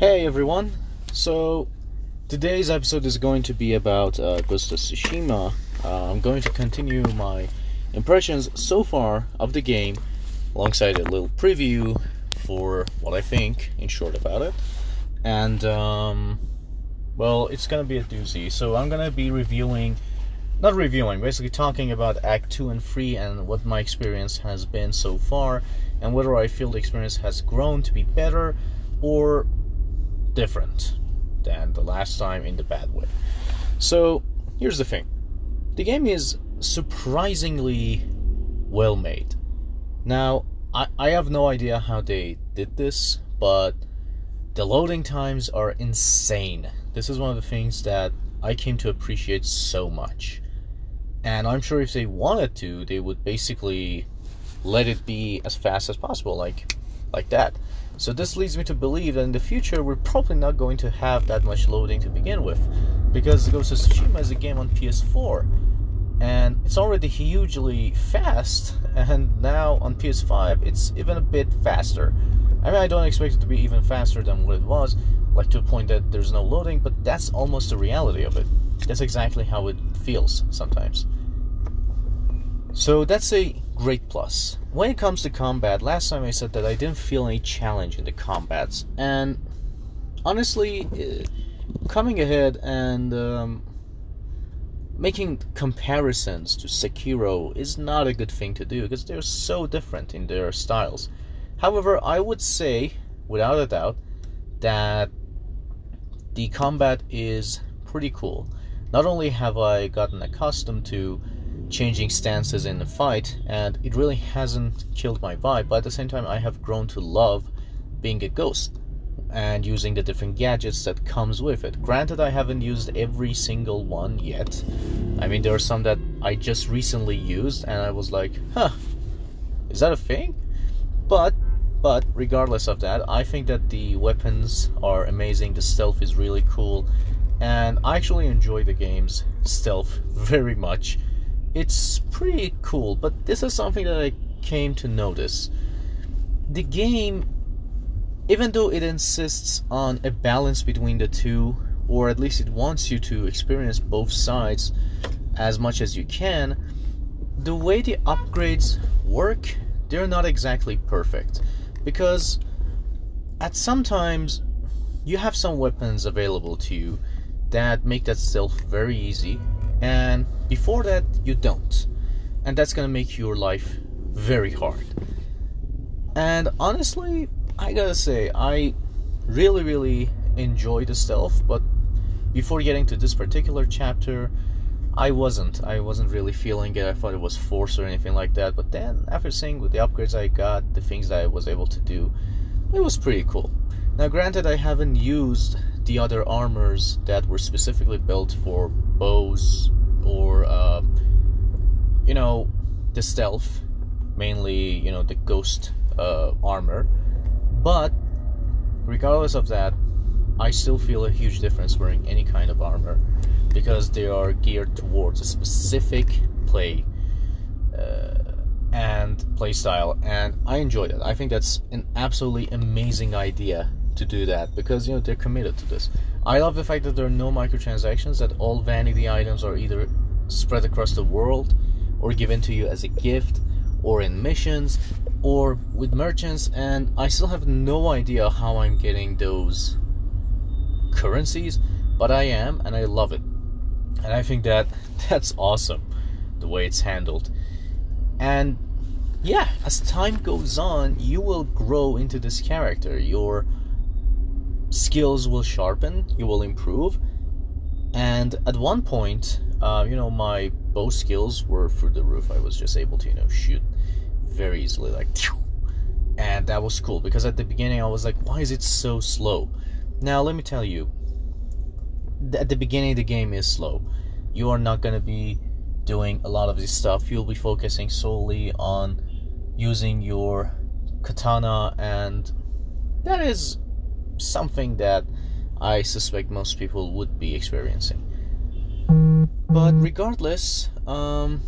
Hey everyone! So, today's episode is going to be about uh, Ghost of Tsushima. Uh, I'm going to continue my impressions so far of the game alongside a little preview for what I think, in short, about it. And, um, well, it's gonna be a doozy. So, I'm gonna be reviewing, not reviewing, basically talking about Act 2 and 3 and what my experience has been so far, and whether I feel the experience has grown to be better or different than the last time in the bad way. So, here's the thing the game is surprisingly well made. Now, I, I have no idea how they did this, but the loading times are insane. This is one of the things that I came to appreciate so much. And I'm sure if they wanted to, they would basically let it be as fast as possible, like like that. So this leads me to believe that in the future we're probably not going to have that much loading to begin with, because Ghost of Tsushima is a game on PS4, and it's already hugely fast, and now on PS5 it's even a bit faster. I mean, I don't expect it to be even faster than what it was, like to a point that there's no loading, but that's almost the reality of it. That's exactly how it feels sometimes. So that's a great plus. When it comes to combat, last time I said that I didn't feel any challenge in the combats, and honestly, uh, coming ahead and um, making comparisons to Sekiro is not a good thing to do because they're so different in their styles. However, I would say, without a doubt, that the combat is pretty cool. Not only have I gotten accustomed to changing stances in the fight, and it really hasn't killed my vibe. But at the same time, I have grown to love being a ghost and using the different gadgets that comes with it. Granted, I haven't used every single one yet. I mean, there are some that I just recently used, and I was like, "Huh, is that a thing?" But but regardless of that, I think that the weapons are amazing. The stealth is really cool, and I actually enjoy the game's stealth very much it's pretty cool, but this is something that I came to notice. The game, even though it insists on a balance between the two, or at least it wants you to experience both sides as much as you can, the way the upgrades work, they're not exactly perfect. Because at some times, you have some weapons available to you that make that stealth very easy, and before that, you don't. And that's gonna make your life very hard. And honestly, I gotta say, I really, really enjoy the stealth, but before getting to this particular chapter, I wasn't. I wasn't really feeling it. I thought it was forced or anything like that. But then, after seeing with the upgrades I got, the things that I was able to do, it was pretty cool. Now, granted, I haven't used the other armors that were specifically built for bows or uh, you know the stealth mainly you know the ghost uh, armor. But regardless of that i still feel a huge difference wearing any kind of armor because they are geared towards a specific play uh, and play style and i enjoy that. I think that's an absolutely amazing idea to do that because you know they're committed to this. I love the fact that there are no microtransactions, that all vanity items are either spread across the world or given to you as a gift or in missions or with merchants and I still have no idea how I'm getting those currencies, but I am and I love it. And I think that that's awesome the way it's handled. And yeah, as time goes on, you will grow into this character. Your skills will sharpen, you will improve. And at one point, uh, you know, my bow skills were through the roof. I was just able to, you know, shoot very easily, like, and that was cool because at the beginning I was like, why is it so slow? Now, let me tell you, at the beginning, the game is slow. You are not going to be doing a lot of this stuff. You'll be focusing solely on using your katana, and that is something that I suspect most people would be experiencing. But regardless, um,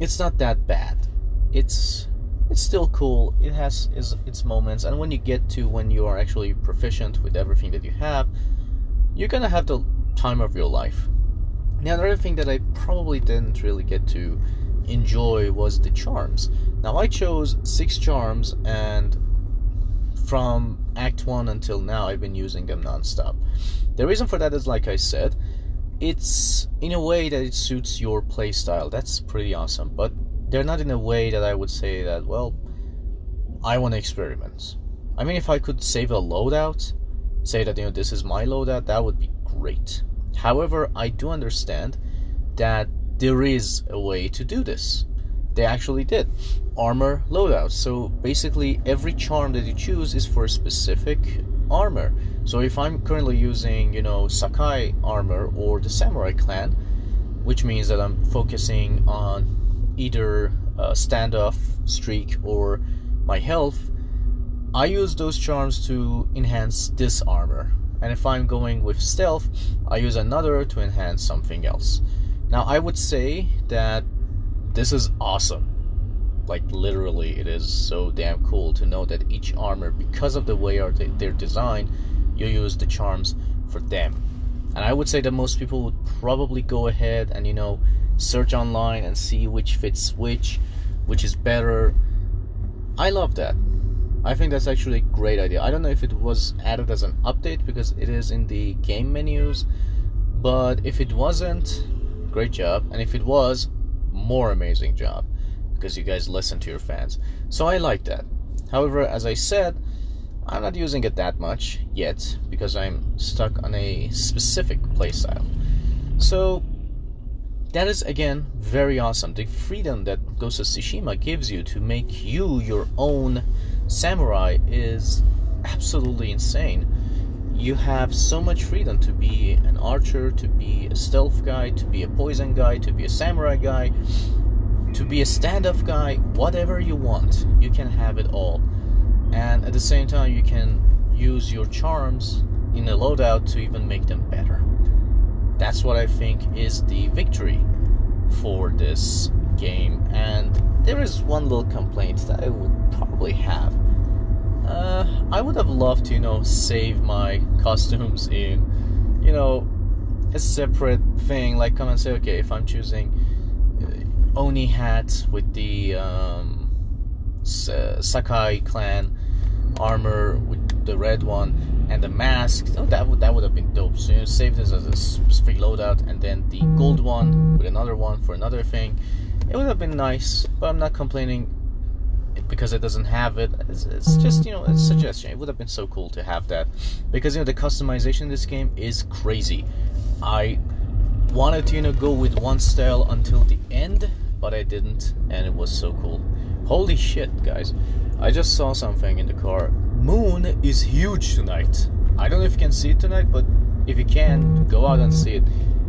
it's not that bad. It's it's still cool. It has its, its moments, and when you get to when you are actually proficient with everything that you have, you're gonna have the time of your life. Now, another thing that I probably didn't really get to enjoy was the charms. Now, I chose six charms, and from Act 1 until now, I've been using them non-stop. The reason for that is, like I said, it's in a way that it suits your playstyle. That's pretty awesome, but they're not in a way that I would say that, well, I want to experiment. I mean, if I could save a loadout, say that, you know, this is my loadout, that would be great. However, I do understand that there is a way to do this. They actually did. Armor loadouts. So basically, every charm that you choose is for a specific armor. So if I'm currently using, you know, Sakai armor or the Samurai clan, which means that I'm focusing on either a standoff streak or my health, I use those charms to enhance this armor. And if I'm going with stealth, I use another to enhance something else. Now, I would say that this is awesome. Like, literally, it is so damn cool to know that each armor, because of the way they're designed, you use the charms for them. And I would say that most people would probably go ahead and, you know, search online and see which fits which, which is better. I love that. I think that's actually a great idea. I don't know if it was added as an update because it is in the game menus, but if it wasn't, great job. And if it was, more amazing job because you guys listen to your fans. So I like that. However, as I said, I'm not using it that much yet because I'm stuck on a specific playstyle. So that is again very awesome. The freedom that Ghost of Tsushima gives you to make you your own samurai is absolutely insane. You have so much freedom to be an archer, to be a stealth guy, to be a poison guy, to be a samurai guy, to be a standoff guy, whatever you want. You can have it all. And at the same time, you can use your charms in a loadout to even make them better. That's what I think is the victory for this game. And there is one little complaint that I would probably have. Uh, I would have loved to, you know, save my costumes in, you know, a separate thing. Like, come and say, okay, if I'm choosing uh, Oni hat with the um, Sakai clan armor with the red one and the mask, that would that would have been dope. So you know, save this as a specific loadout, and then the gold one with another one for another thing. It would have been nice, but I'm not complaining because it doesn't have it. It's, it's, just you know a suggestion. It would have been so cool to have that because you know the customization in this game is crazy. I wanted to you know go with one style until the end, but I didn't, and it was so cool. Holy shit, guys! I just saw something in the car. Moon is huge tonight. I don't know if you can see it tonight, but if you can, go out and see it.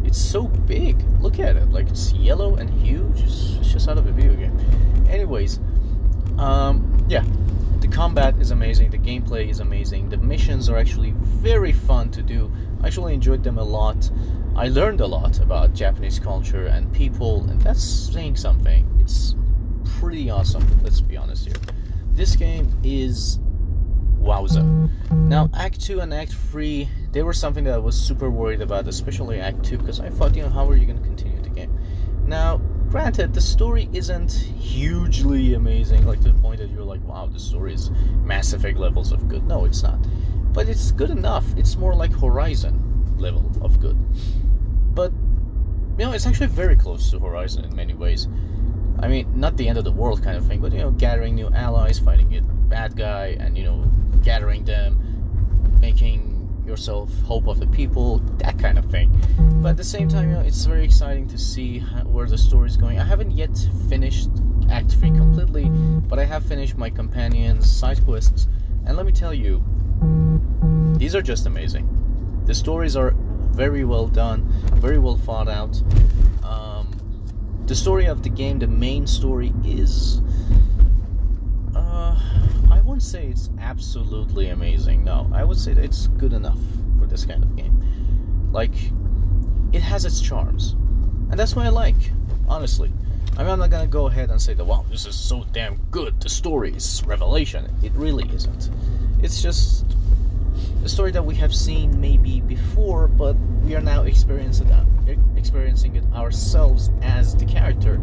It's so big. Look at it. Like it's yellow and huge. It's just out of a video game. Anyways, um, yeah, the combat is amazing, the gameplay is amazing, the missions are actually very fun to do. I actually enjoyed them a lot. I learned a lot about Japanese culture and people, and that's saying something. It's pretty awesome, let's be honest here. This game is wowza. Now, Act 2 and Act 3, they were something that I was super worried about, especially Act 2, because I thought, you know, how are you going to continue the game? Now, granted, the story isn't hugely amazing, like to the point that you're like, wow, the story is Mass Effect levels of good. No, it's not. But it's good enough. It's more like Horizon level of good. But, you know, it's actually very close to Horizon in many ways. I mean, not the end of the world kind of thing, but, you know, gathering new allies, fighting a bad guy, and, you know, gathering them, making yourself, hope of the people, that kind of thing. But at the same time, you know, it's very exciting to see where the story is going. I haven't yet finished Act 3 completely, but I have finished my companions' side quests, and let me tell you, these are just amazing. The stories are very well done, very well thought out. Um, the story of the game, the main story, is wouldn't say it's absolutely amazing. No, I would say that it's good enough for this kind of game. Like, it has its charms, and that's what I like. Honestly, I mean, I'm not gonna go ahead and say that, wow, this is so damn good. The story is revelation. It really isn't. It's just a story that we have seen maybe before, but we are now experiencing it ourselves as the character,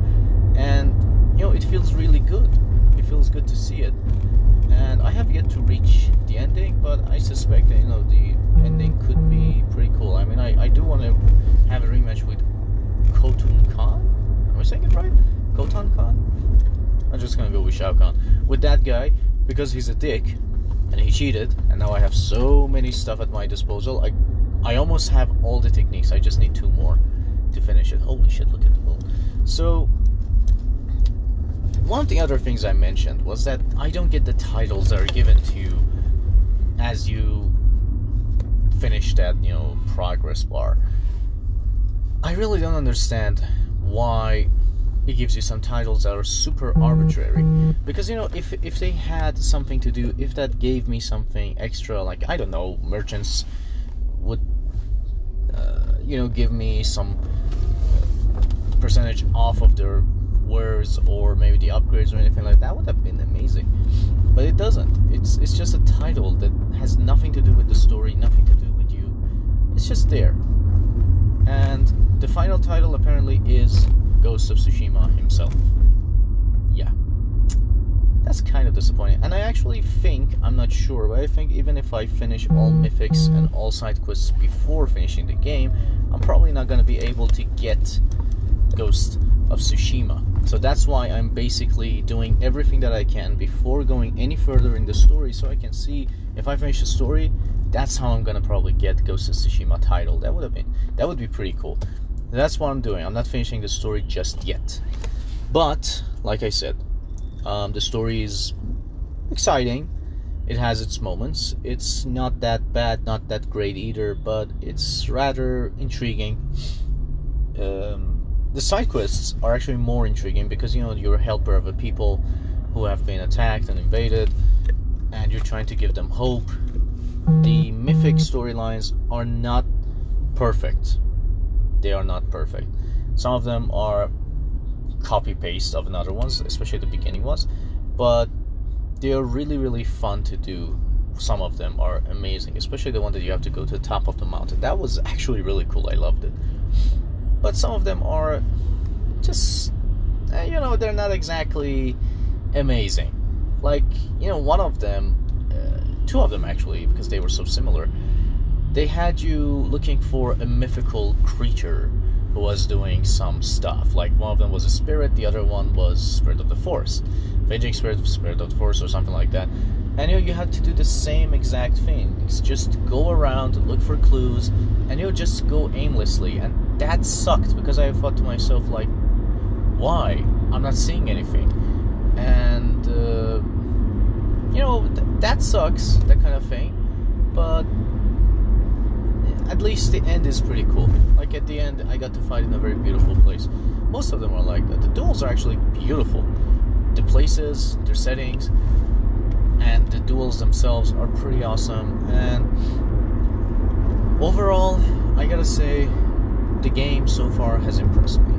and you know, it feels really good. It feels good to see it, and I have yet to reach the ending, but I suspect that you know the ending could be pretty cool. I mean, I, I do want to have a rematch with Khotun Khan. Am I saying it right? Khotan Khan? I'm just gonna go with Shao Kahn. With that guy, because he's a dick, and he cheated and now I have so many stuff at my disposal I I almost have all the techniques I just need two more to finish it holy shit look at the moon so one of the other things I mentioned was that I don't get the titles that are given to you as you finish that you know progress bar. I really don't understand why it gives you some titles that are super arbitrary. Because you know if if they had something to do if that gave me something extra like i don't know merchants would uh, you know give me some percentage off of their wares or maybe the upgrades or anything like that would have been amazing but it doesn't it's it's just a title that has nothing to do with the story nothing to do with you it's just there and the final title apparently is Ghost of Tsushima himself. Yeah. That's kind of disappointing. And I actually think, I'm not sure, but I think even if I finish all mythics and all side quests before finishing the game, I'm probably not going to be able to get Ghost of Tsushima. So that's why I'm basically doing everything that I can before going any further in the story so I can see if I finish the story, that's how I'm gonna probably get Ghost of Tsushima title. That would have been that would be pretty cool. That's what I'm doing. I'm not finishing the story just yet. But, like I said, um, the story is exciting. It has its moments. It's not that bad, not that great either, but it's rather intriguing. Um, the side quests are actually more intriguing because you know you're a helper of a people who have been attacked and invaded, and you're trying to give them hope. The mythic storylines are not perfect they are not perfect. Some of them are copy paste of another ones, especially the beginning ones, but they are really really fun to do. Some of them are amazing, especially the one that you have to go to the top of the mountain. That was actually really cool. I loved it. But some of them are just eh, you know, they're not exactly amazing. Like, you know, one of them, uh, two of them actually, because they were so similar they had you looking for a mythical creature who was doing some stuff. Like one of them was a spirit, the other one was spirit of the forest, avenging spirit, spirit of the forest, or something like that. And you know, you had to do the same exact thing. It's just go around, look for clues, and you know, just go aimlessly. And that sucked because I thought to myself, like, why? I'm not seeing anything. And uh, you know, th- that sucks, that kind of thing. But at least the end is pretty cool. Like at the end, I got to fight in a very beautiful place. Most of them are like that. The duels are actually beautiful. The places, their settings, and the duels themselves are pretty awesome. And overall, I gotta say, the game so far has impressed me.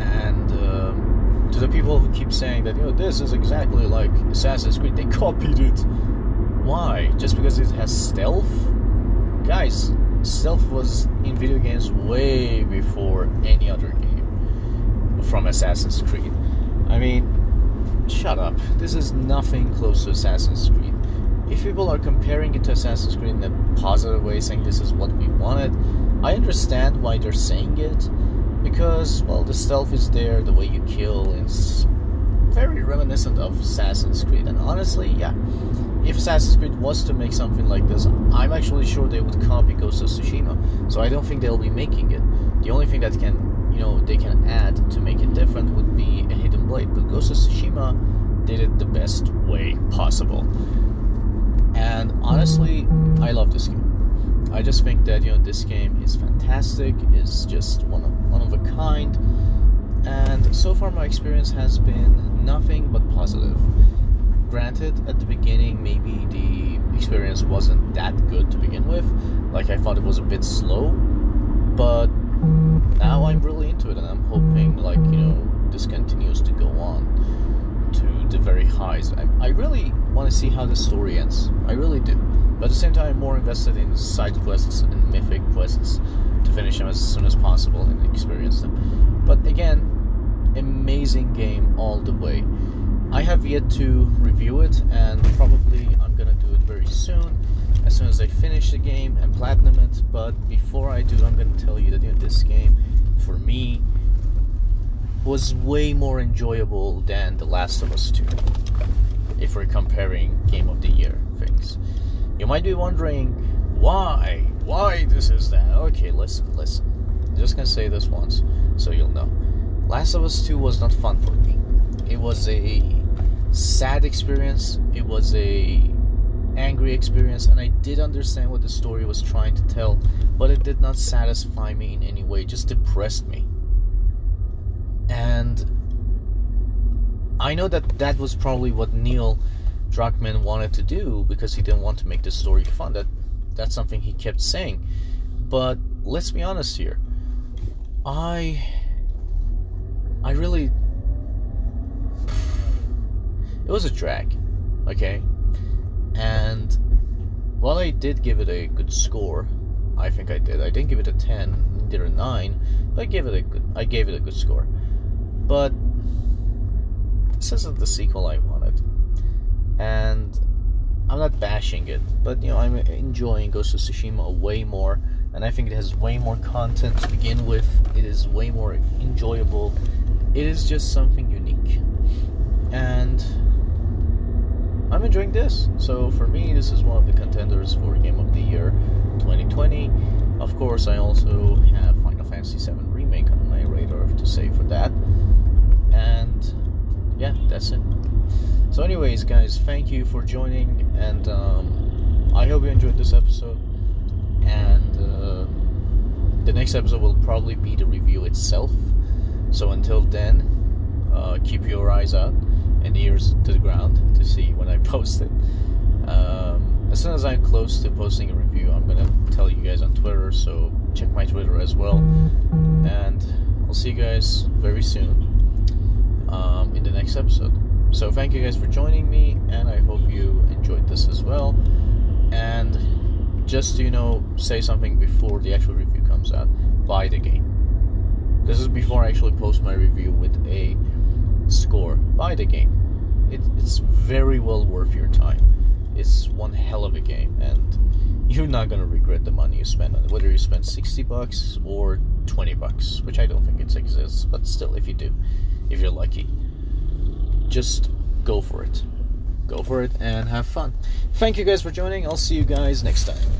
And um, to the people who keep saying that you know this is exactly like Assassin's Creed, they copied it. Why? Just because it has stealth? guys, stealth was in video games way before any other game from Assassin's Creed. I mean, shut up. This is nothing close to Assassin's Creed. If people are comparing it to Assassin's Creed in a positive way, saying this is what we wanted, I understand why they're saying it. Because, well, the stealth is there, the way you kill is very reminiscent of Assassin's Creed. And honestly, yeah, if Assassin's Creed was to make something like this, I'm actually sure they would copy Ghost of Tsushima. So I don't think they'll be making it. The only thing that can, you know, they can add to make it different would be a hidden blade. But Ghost of Tsushima did it the best way possible. And honestly, I love this game. I just think that you know this game is fantastic. is just one of one of a kind. And so far, my experience has been nothing but positive granted, at the beginning, maybe the experience wasn't that good to begin with. Like, I thought it was a bit slow, but now I'm really into it, and I'm hoping, like, you know, this continues to go on to the very highs. I, I really want to see how the story ends. I really do. But at the same time, I'm more invested in side quests and mythic quests to finish them as soon as possible and experience them. But again, amazing game all the way. I have yet to review it, and probably I'm gonna do it very soon, as soon as I finish the game and platinum it. But before I do, I'm gonna tell you that you know, this game, for me, was way more enjoyable than The Last of Us 2. If we're comparing Game of the Year things, you might be wondering why, why this is that. Okay, listen, listen. I'm just gonna say this once, so you'll know. Last of Us 2 was not fun for me. It was a sad experience. It was a angry experience, and I did understand what the story was trying to tell, but it did not satisfy me in any way. It just depressed me. And I know that that was probably what Neil Druckmann wanted to do because he didn't want to make the story fun. That that's something he kept saying. But let's be honest here. I I really it was a drag, okay? And while I did give it a good score, I think I did. I didn't give it a 10, did a 9, but I gave it a good I gave it a good score. But this isn't the sequel I wanted. And I'm not bashing it, but you know, I'm enjoying Ghost of Tsushima way more, and I think it has way more content to begin with. It is way more enjoyable. It is just something unique. And I'm enjoying this. So for me, this is one of the contenders for Game of the Year 2020. Of course, I also have Final Fantasy VII Remake on my radar to say for that. That's it. So, anyways, guys, thank you for joining, and um, I hope you enjoyed this episode. And uh, the next episode will probably be the review itself. So, until then, uh, keep your eyes out and ears to the ground to see when I post it. Um, as soon as I'm close to posting a review, I'm gonna tell you guys on Twitter. So check my Twitter as well, and I'll see you guys very soon the next episode. So thank you guys for joining me, and I hope you enjoyed this as well. And just you know, say something before the actual review comes out. Buy the game. This is before I actually post my review with a score. Buy the game. It, it's very well worth your time. It's one hell of a game, and you're not gonna regret the money you spend on it. Whether you spend sixty bucks or twenty bucks, which I don't think it exists, but still, if you do, if you're lucky, just go for it. Go for it and have fun. Thank you guys for joining. I'll see you guys next time.